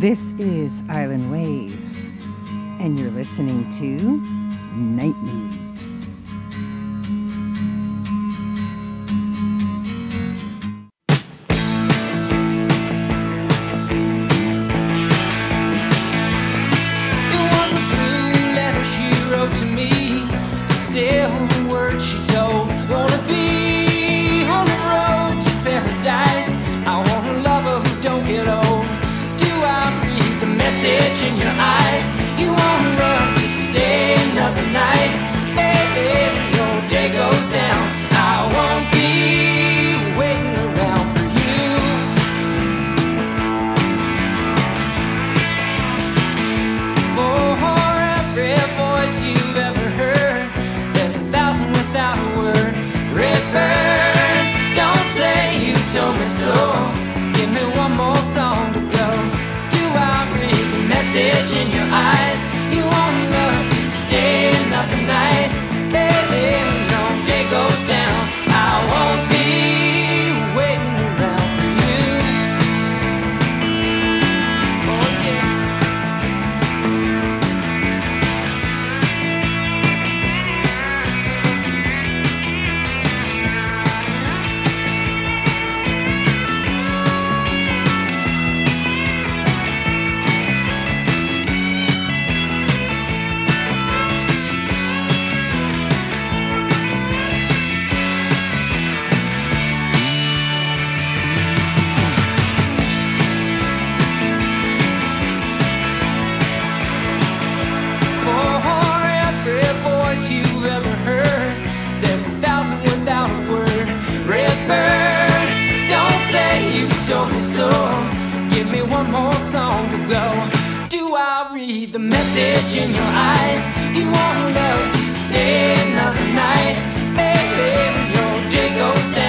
This is Island Waves, and you're listening to Night Moves. told me so. Give me one more song to go. Do I read the message in your eyes? You want love to stay another night, baby. Your day goes down.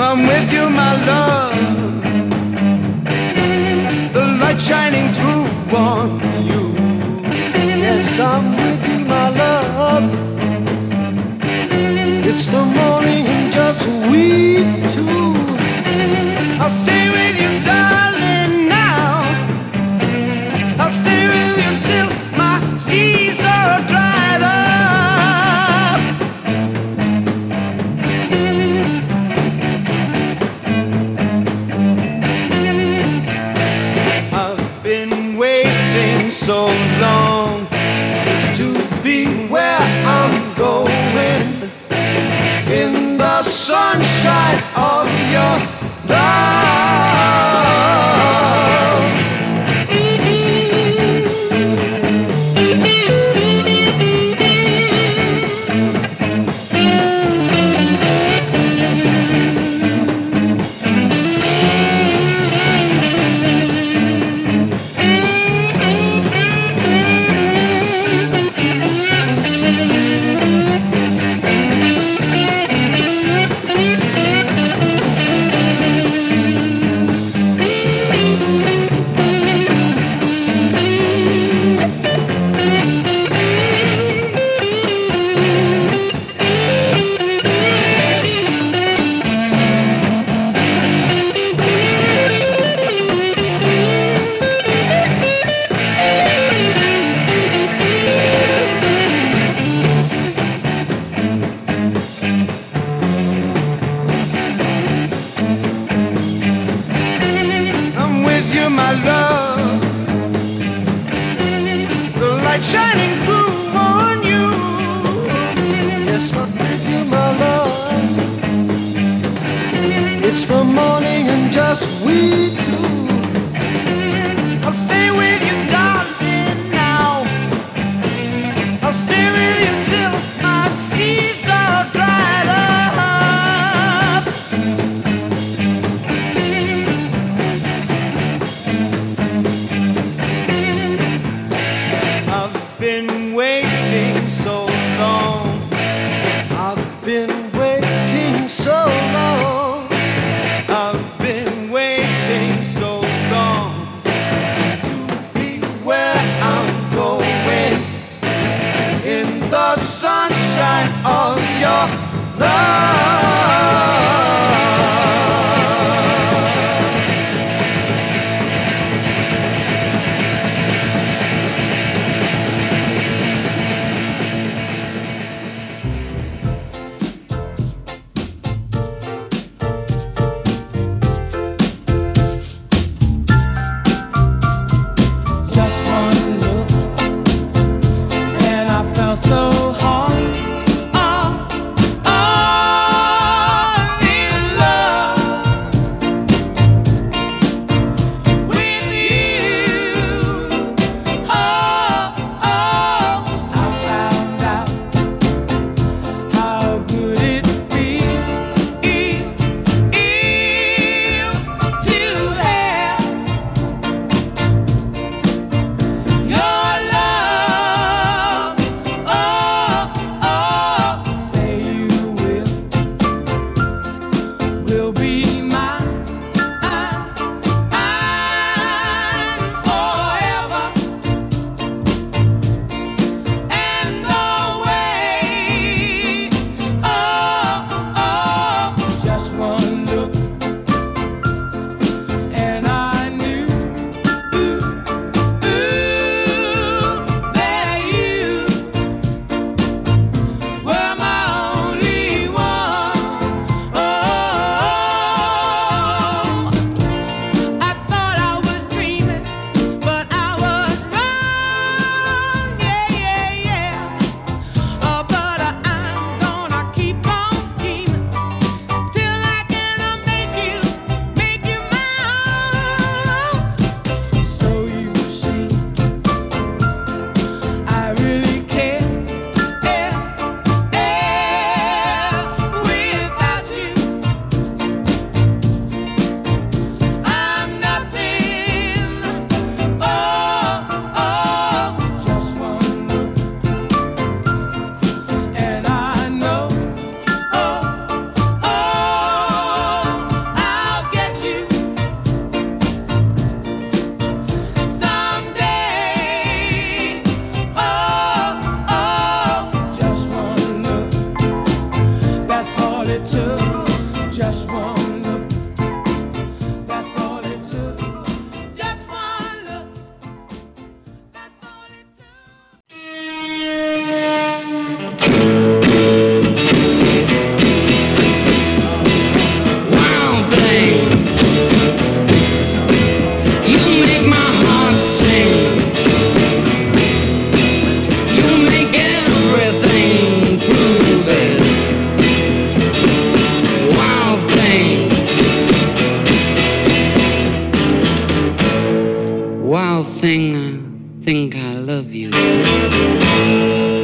I'm with you, my love. The light shining through on you. Yes, I'm with you, my love. It's the morning and just we two. I'll stay with you, darling.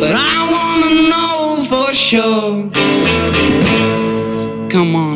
But I wanna know for sure. Come on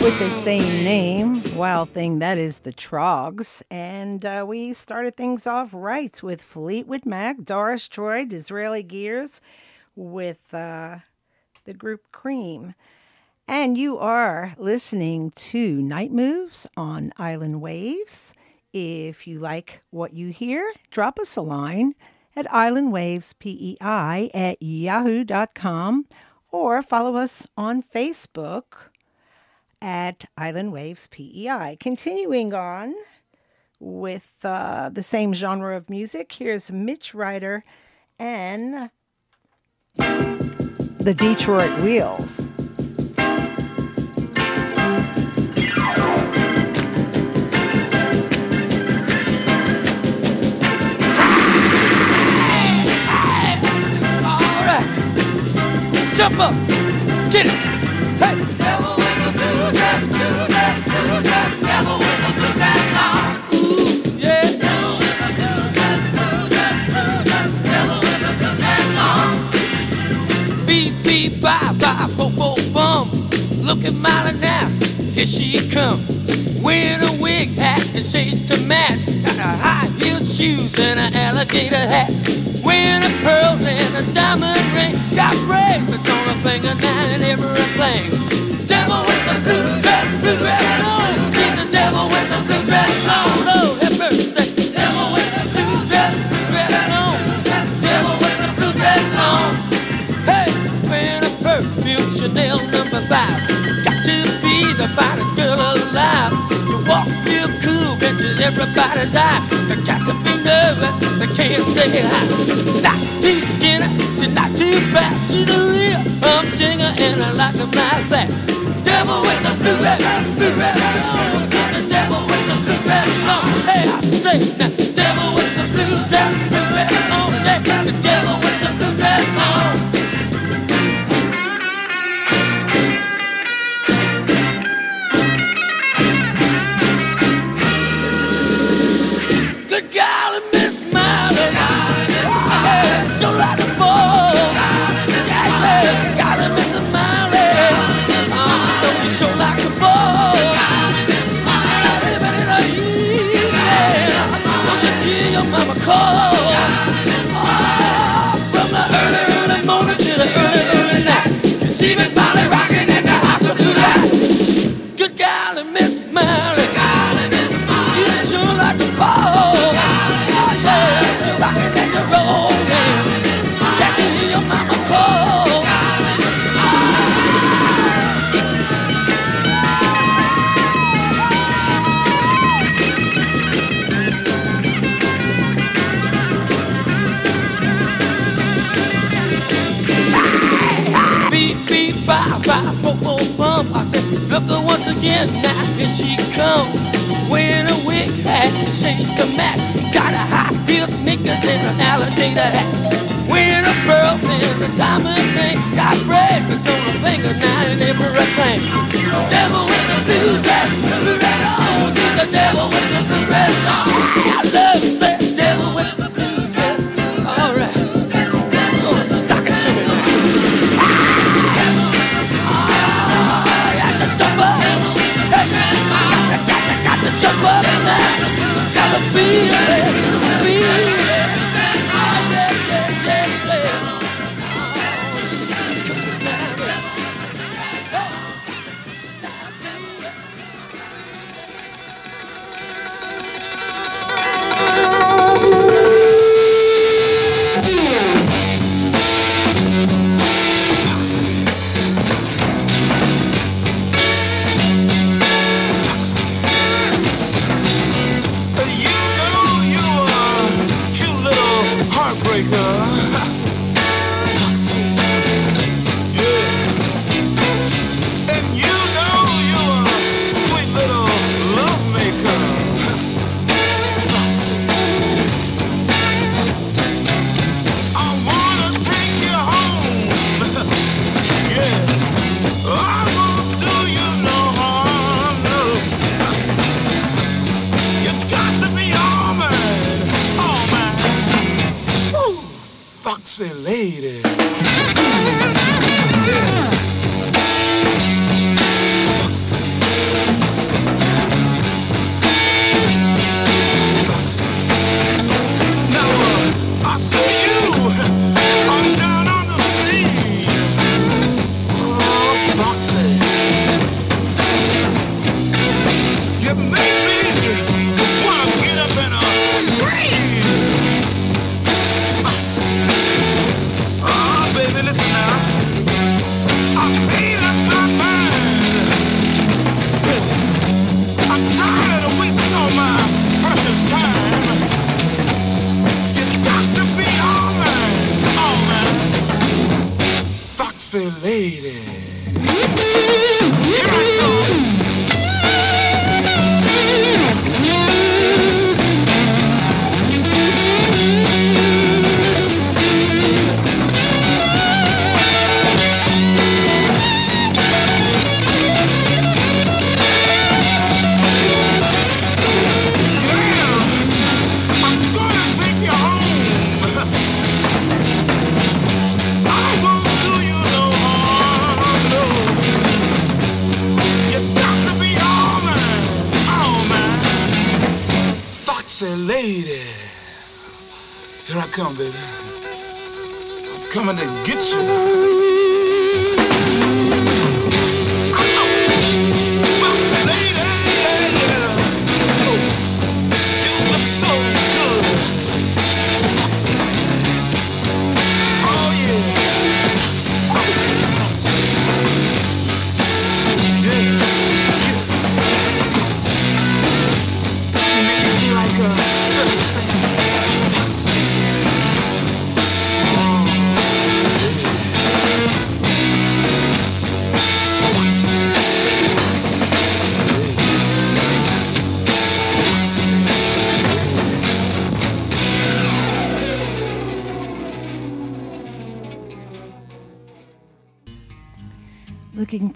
with the same name, Wild Thing, that is the Troggs. And uh, we started things off right with Fleetwood Mac, Doris Troy, Disraeli Gears, with uh, the group Cream. And you are listening to Night Moves on Island Waves. If you like what you hear, drop us a line at islandwavespei at yahoo.com or follow us on Facebook at Island Waves PEI. Continuing on with uh, the same genre of music, here's Mitch Ryder and the Detroit Wheels. Jump up. Get it. Hey. Bo, bum. Look at Molly now. Here she comes. Wearing a wig hat and shades to match. Got a high heeled shoes and an alligator hat. Wearing a pearls and a diamond ring. Got bracelets on her finger now and everything. Devil with the blue dress, blue dress five. Got to be the finest girl alive. You walk real cool, catches everybody's eye. I got to be nervous, I can't say hi. Not too skinny, she's not too fat. She's a real humdinger and I like them like that. Devil with the blue red, devil with the blue red on. Oh, hey, I say devil with the blue red, blue red on. Yeah, the devil with the mat. Got a high heel sneakers and an alligator hat. Wearing a pearl and a diamond ring. Got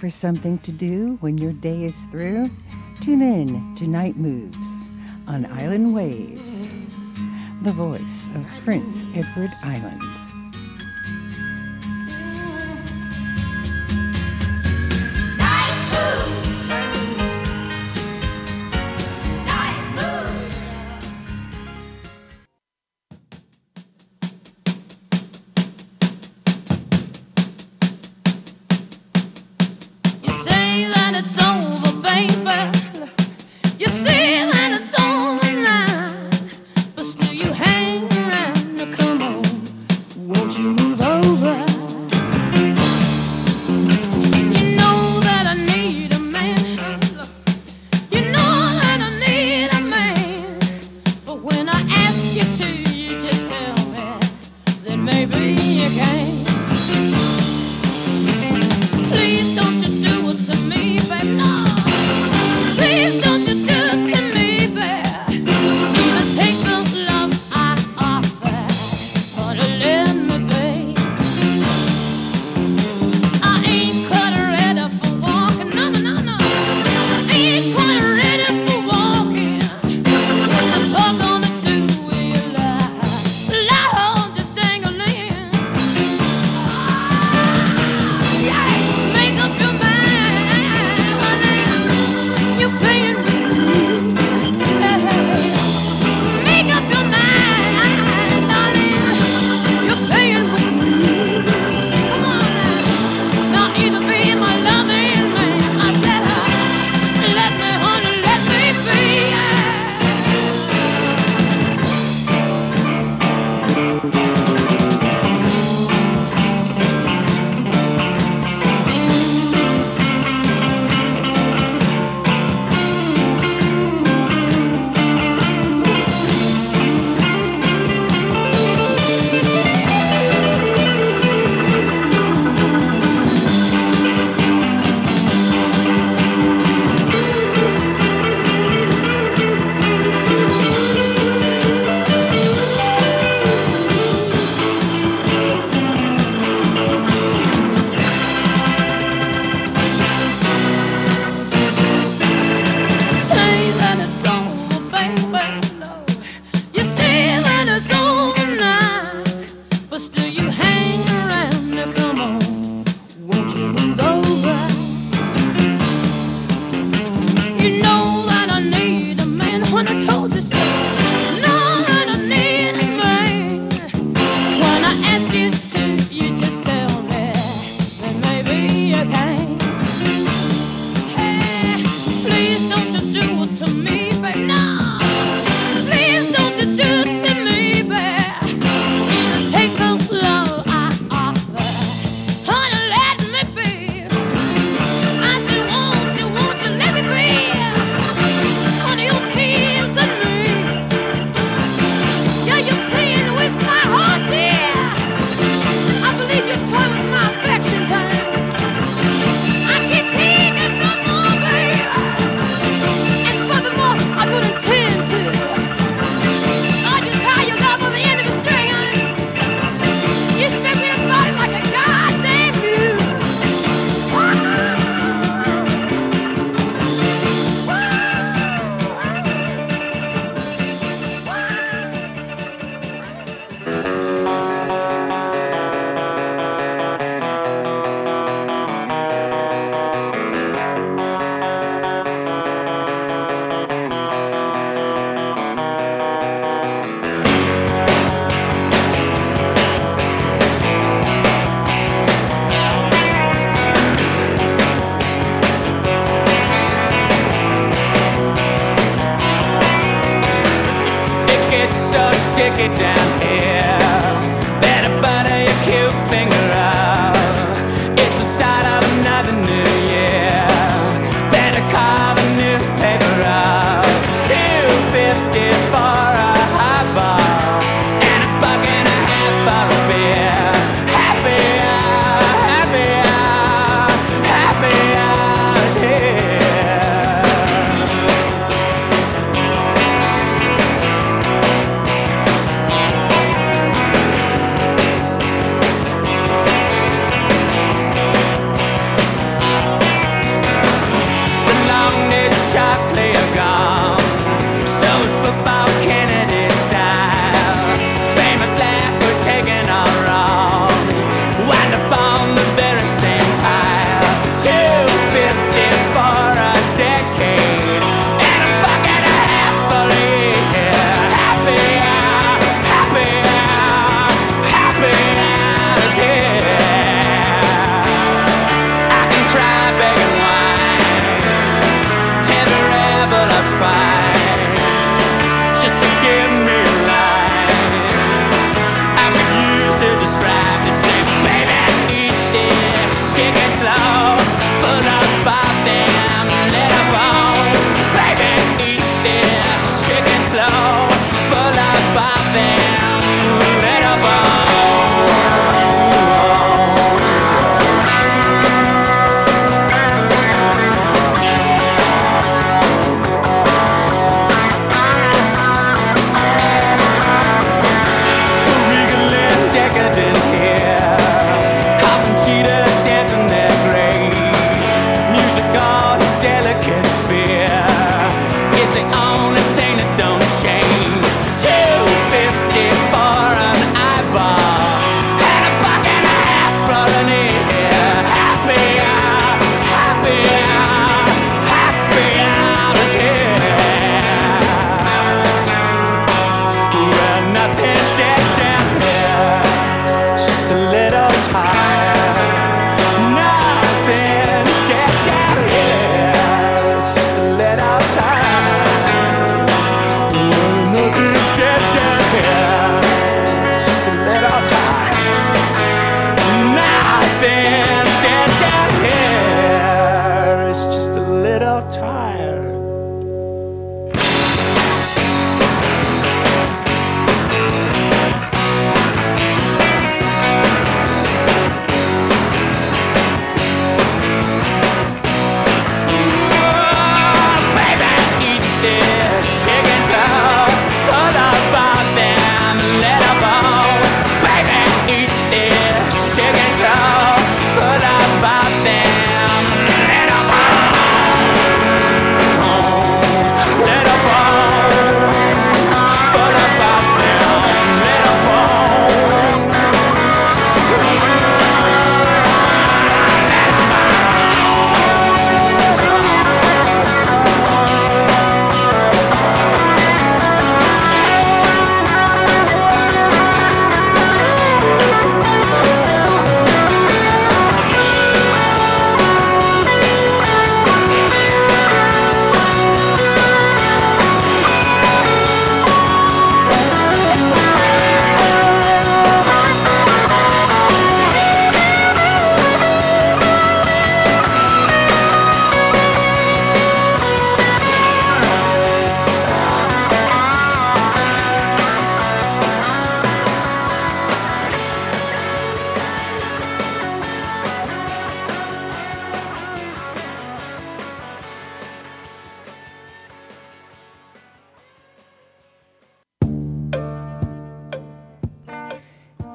for something to do when your day is through? Tune in to Night Moves on Island Waves, the voice of Prince Edward Island.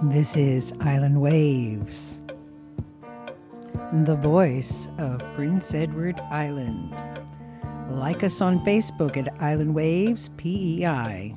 This is Island Waves, the voice of Prince Edward Island. Like us on Facebook at Island Waves PEI.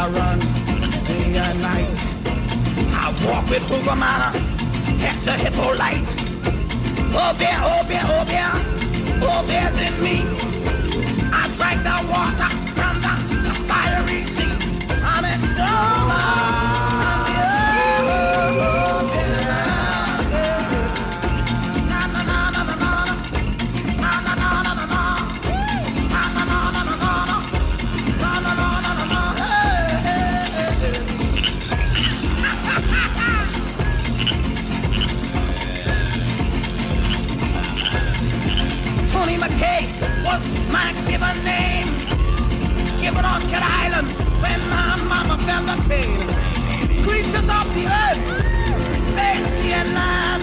I run in the night. I walk with Cougar Manor, Hector Hippolyte. Oh bear, oh bear, oh bear, oh bear's in me. I strike the water from the fiery sea. I'm in so developing. Creatures of the earth, face the.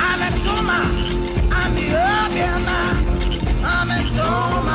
I'm a Zuma. I'm the urban. I'm a Zuma.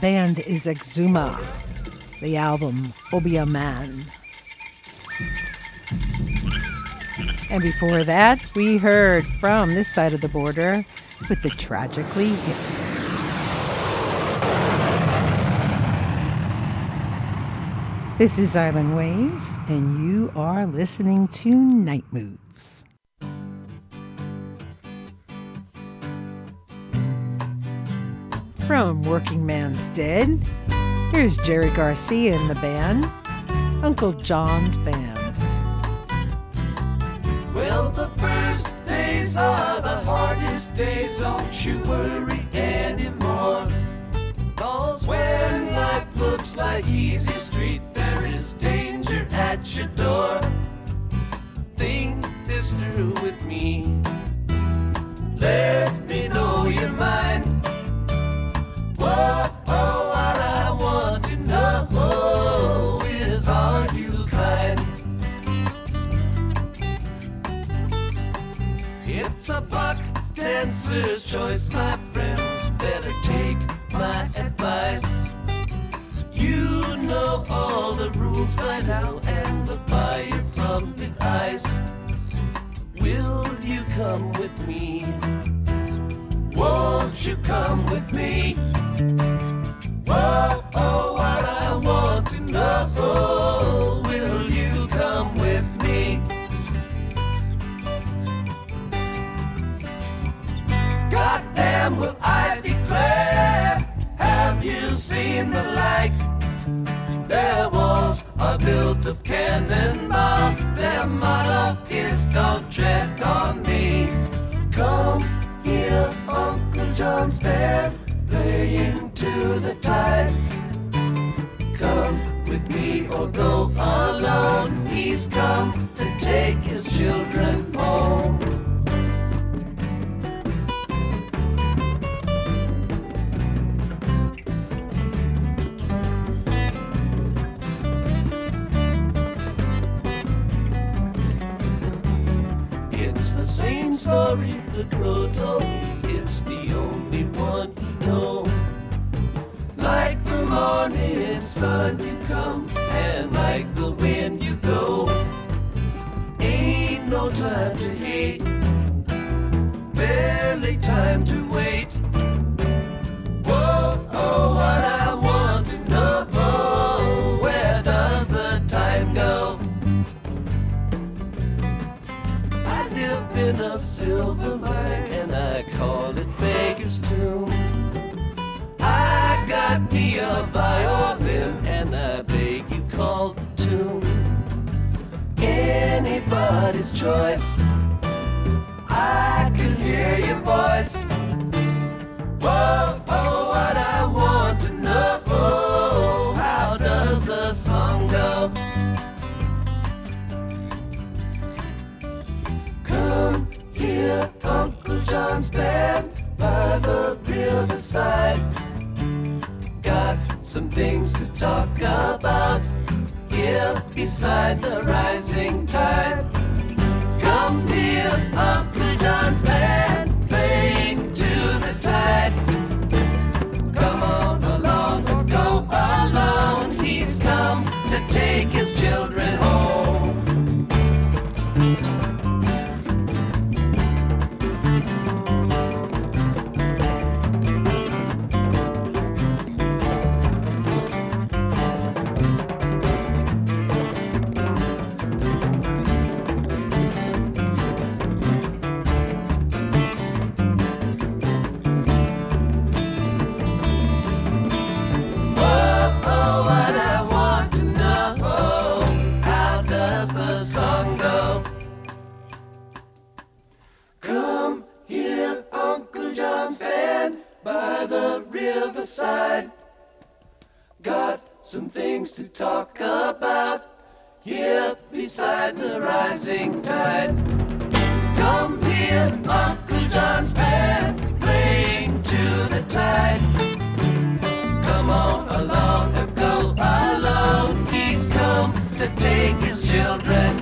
Band is Exuma. The album Obeah Man. And before that, we heard from this side of the border with the Tragically Hip. This is Island Waves, and you are listening to Night Moves. From Workingman's Dead, here's Jerry Garcia and the band, Uncle John's Band. Well, the first days are the hardest days, don't you worry anymore. Cause when life looks like easy street, there is danger at your door. Think this through with me. Let me know your mind. It's a buck dancer's choice, my friends. Better take my advice. You know all the rules by now and the fire from the ice. Will you come with me? Won't you come with me? Whoa, oh, what I want to know. Will you come with me? Goddamn, will I declare? Have you seen the light? Their walls are built of cannonballs. Their motto is don't tread on me. Come Uncle John's band, playing to the tide. Come with me or go alone. He's come to take his children home. It's the same story the the only one you know. Like the morning sun you come, and like the wind you go. Ain't no time to hate, barely time to wait. Whoa, oh, what I want to know, where does the time go? I live in a silver mine call it Beggar's Tomb. I got me a violin and I beg you call the tune. Anybody's choice. I can hear your voice. Whoa, oh, John's band by the riverside. Got some things to talk about here beside the rising tide. Come here, Uncle John's band beside the rising tide. Come here, Uncle John's band playing to the tide. Come on along and go alone. He's come to take his children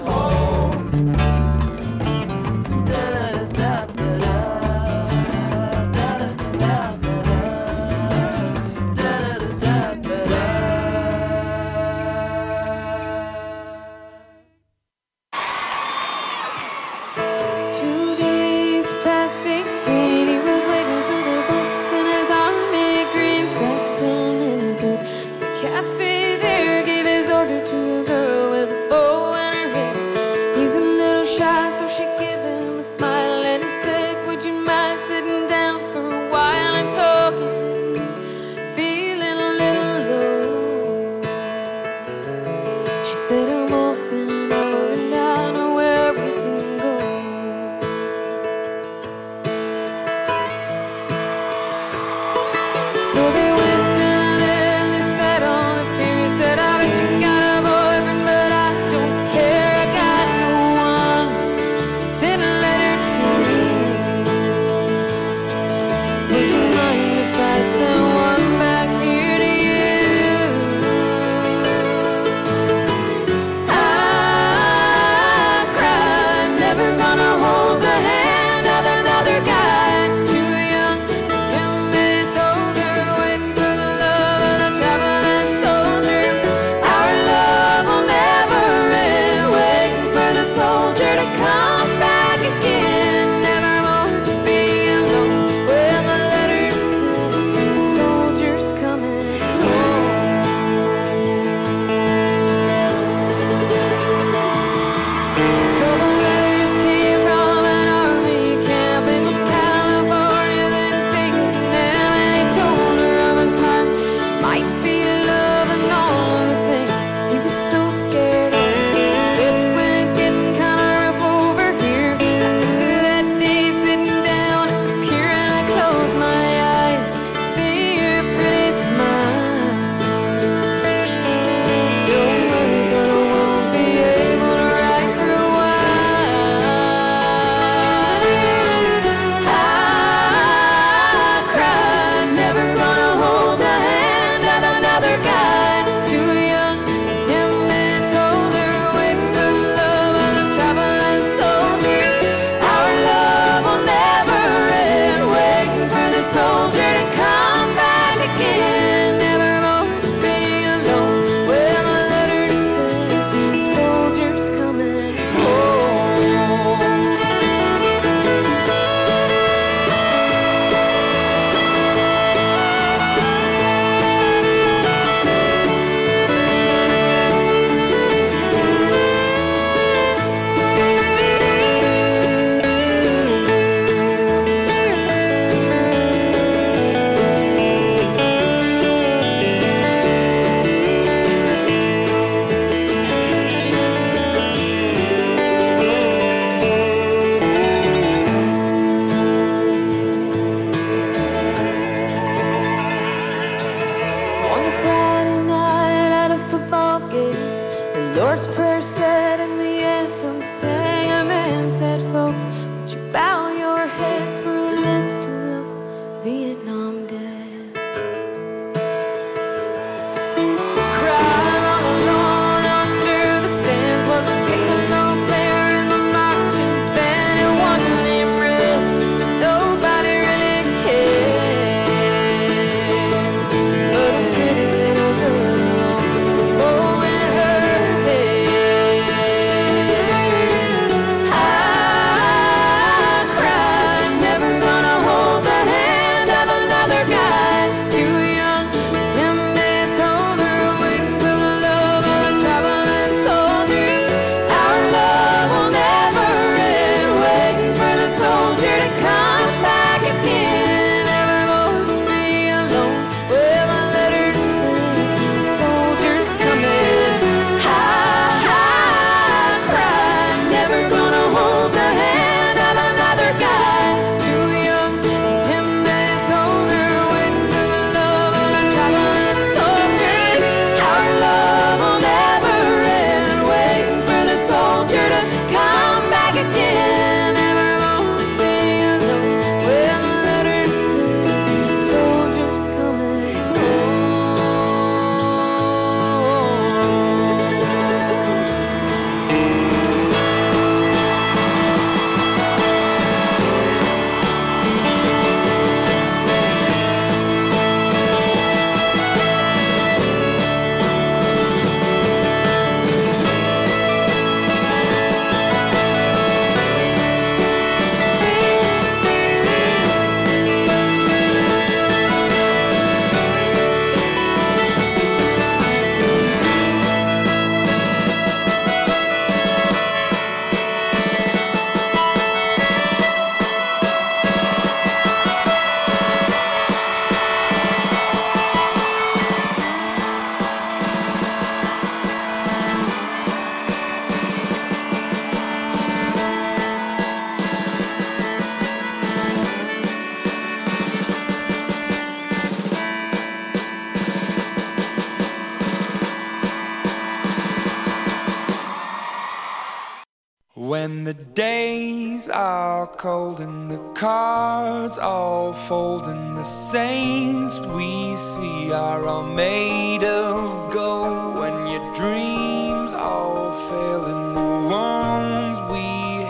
out cold and the cards all fold and the saints we see are all made of gold. When your dreams all fail and the wrongs we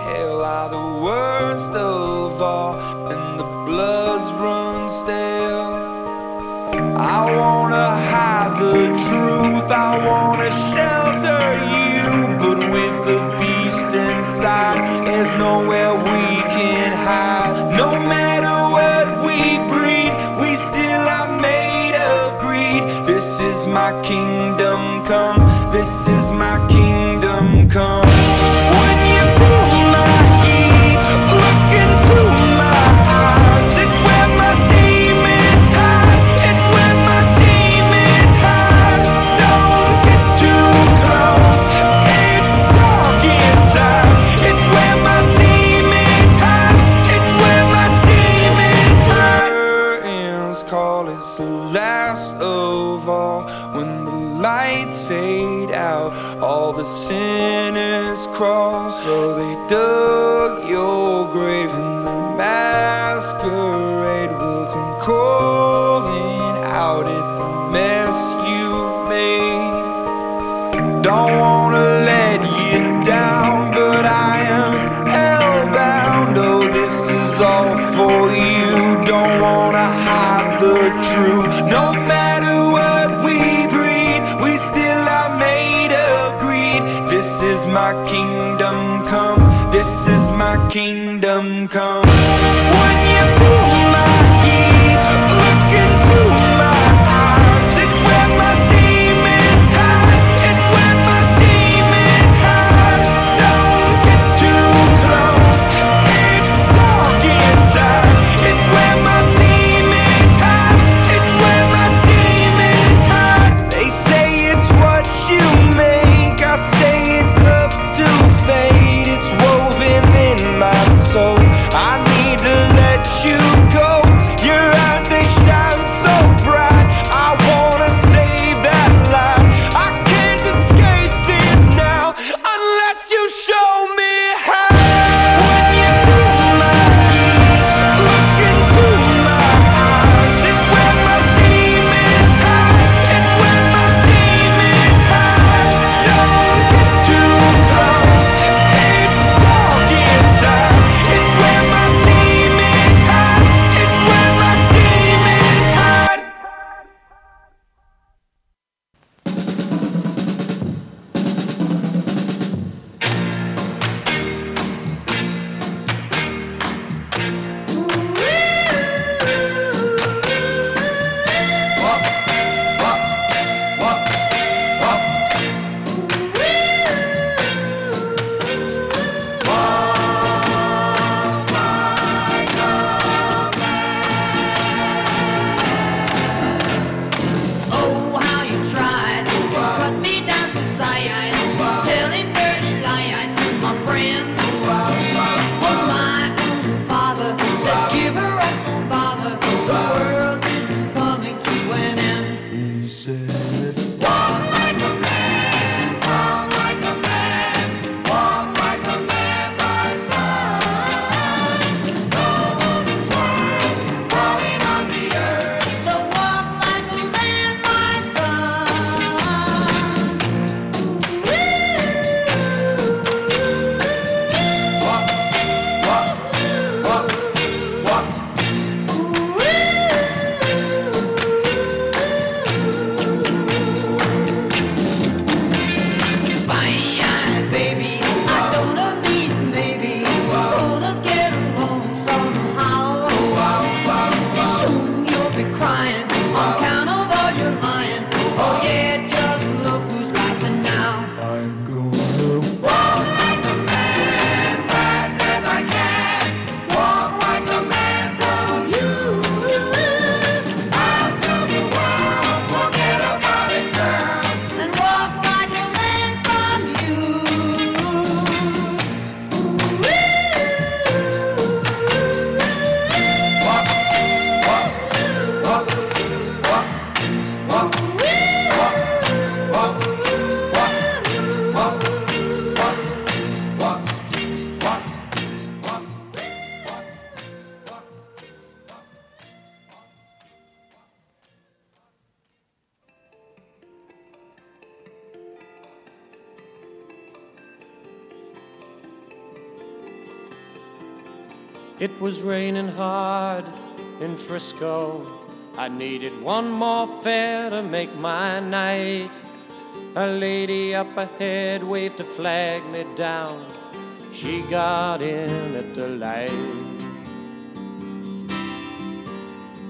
hail are the worst of all and the bloods run stale I wanna hide the truth I wanna share This is was raining hard in Frisco. I needed one more fare to make my night. A lady up ahead waved to flag me down. She got in at the light.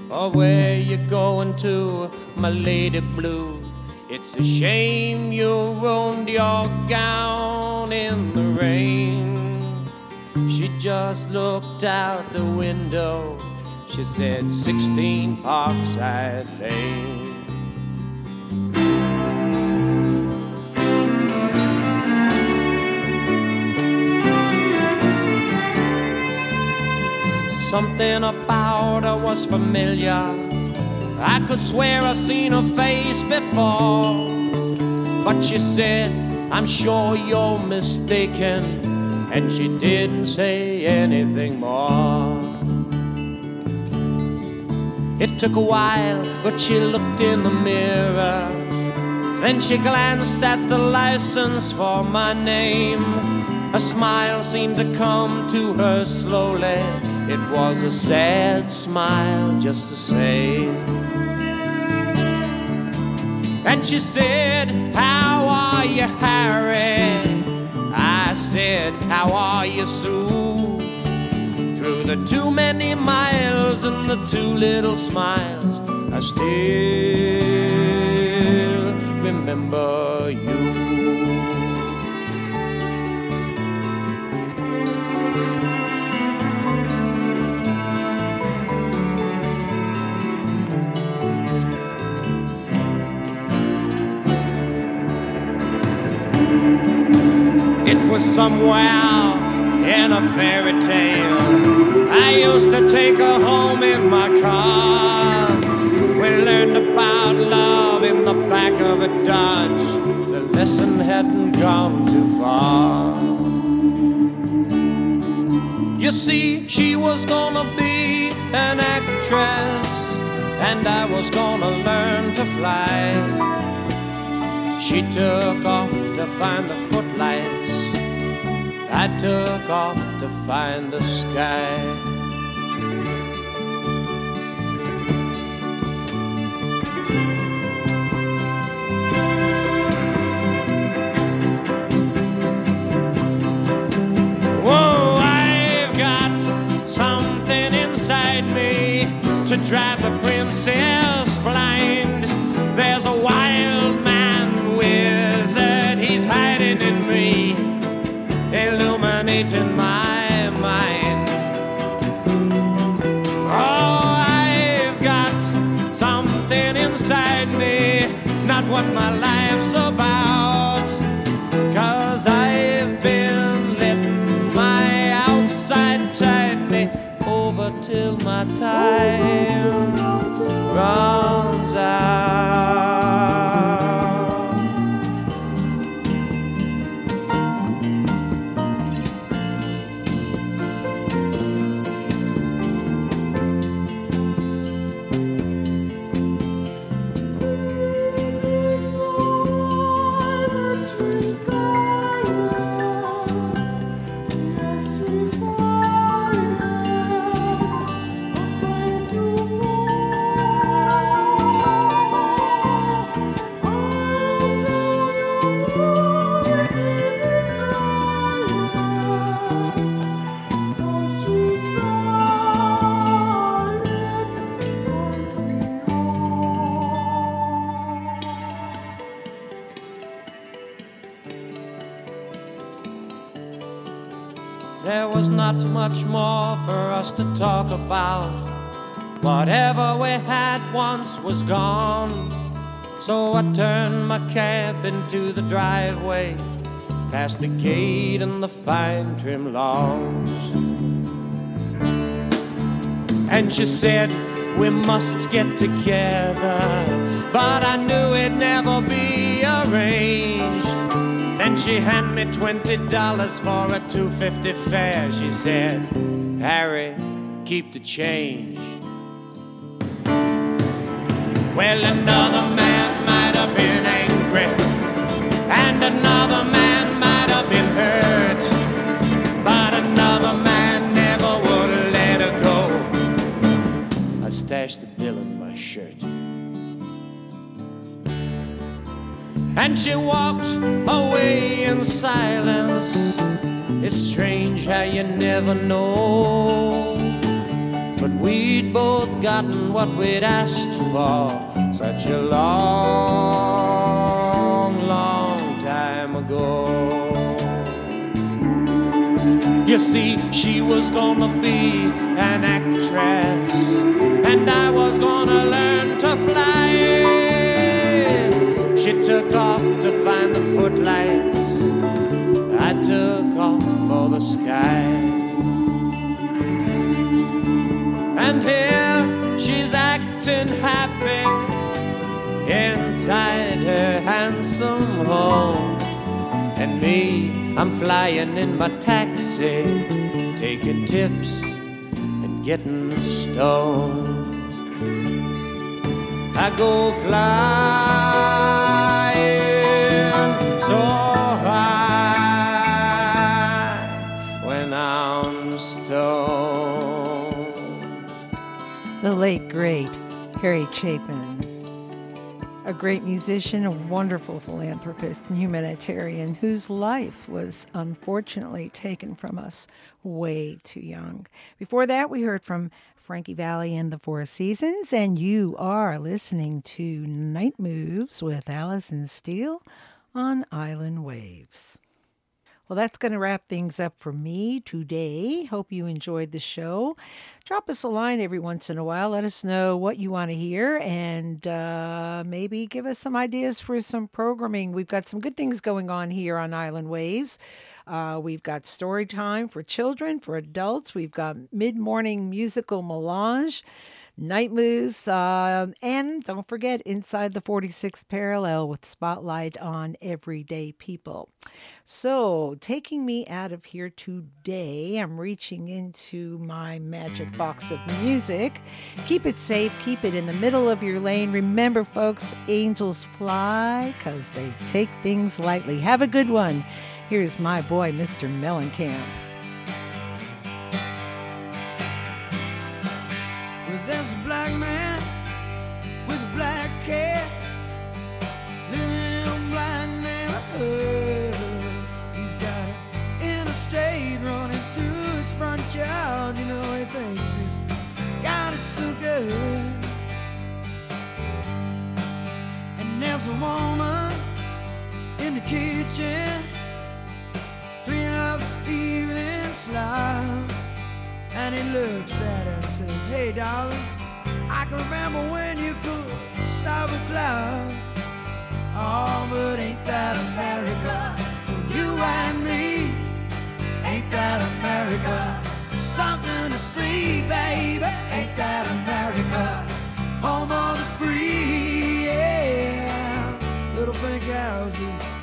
Oh, where you going to, my lady blue? It's a shame you ruined your gown in the rain. Just looked out the window. She said, 16 Parkside Lane. Something about her was familiar. I could swear I seen her face before. But she said, I'm sure you're mistaken. And she didn't say anything more. It took a while, but she looked in the mirror. Then she glanced at the license for my name. A smile seemed to come to her slowly. It was a sad smile, just the same. And she said, How are you, Harry? Said, How are you, Sue? Through the too many miles and the too little smiles, I still remember you. It was somewhere in a fairy tale. I used to take her home in my car. We learned about love in the back of a Dodge. The lesson hadn't gone too far. You see, she was gonna be an actress, and I was gonna learn to fly. She took off to find the footlights. I took off to find the sky. Whoa, I've got something inside me to drive the my life's driveway, past the gate and the fine trim lawns. And she said, We must get together. But I knew it'd never be arranged. Then she handed me twenty dollars for a two fifty fare. She said, Harry, keep the change. Well, another man stashed the bill in my shirt. And she walked away in silence. It's strange how you never know. But we'd both gotten what we'd asked for such a long ago. You see, she was gonna be an actress, and I was gonna learn to fly. She took off to find the footlights, I took off for the sky. And here she's acting happy inside her handsome home. And me, I'm flying in my taxi, taking tips and getting stoned. I go flying so high when I'm stoned. The late, great Harry Chapin. A great musician, a wonderful philanthropist and humanitarian whose life was unfortunately taken from us way too young. Before that, we heard from Frankie Valli and the Four Seasons, and you are listening to Night Moves with Allyson Steele on Island Waves. Well, that's going to wrap things up for me today. Hope you enjoyed the show. Drop us a line every once in a while. Let us know what you want to hear and uh, maybe give us some ideas for some programming. We've got some good things going on here on Island Waves. Uh, we've got story time for children, for adults. We've got mid morning musical melange. Night Moves, uh, and don't forget Inside the 46th Parallel with Spotlight on Everyday People. So, taking me out of here today, I'm reaching into my magic box of music. Keep it safe, keep it in the middle of your lane. Remember, folks, angels fly because they take things lightly. Have a good one. Here's my boy, Mr. Mellencamp. Kitchen cleaning up the evening slime. And he looks at her and says, Hey, darling, I can remember when you could stop a cloud. Oh, but ain't that America? For you and me, ain't that America? Something to see, baby, ain't that America? Home of the free, yeah. Little pink houses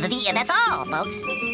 The, the, uh, that's all, folks.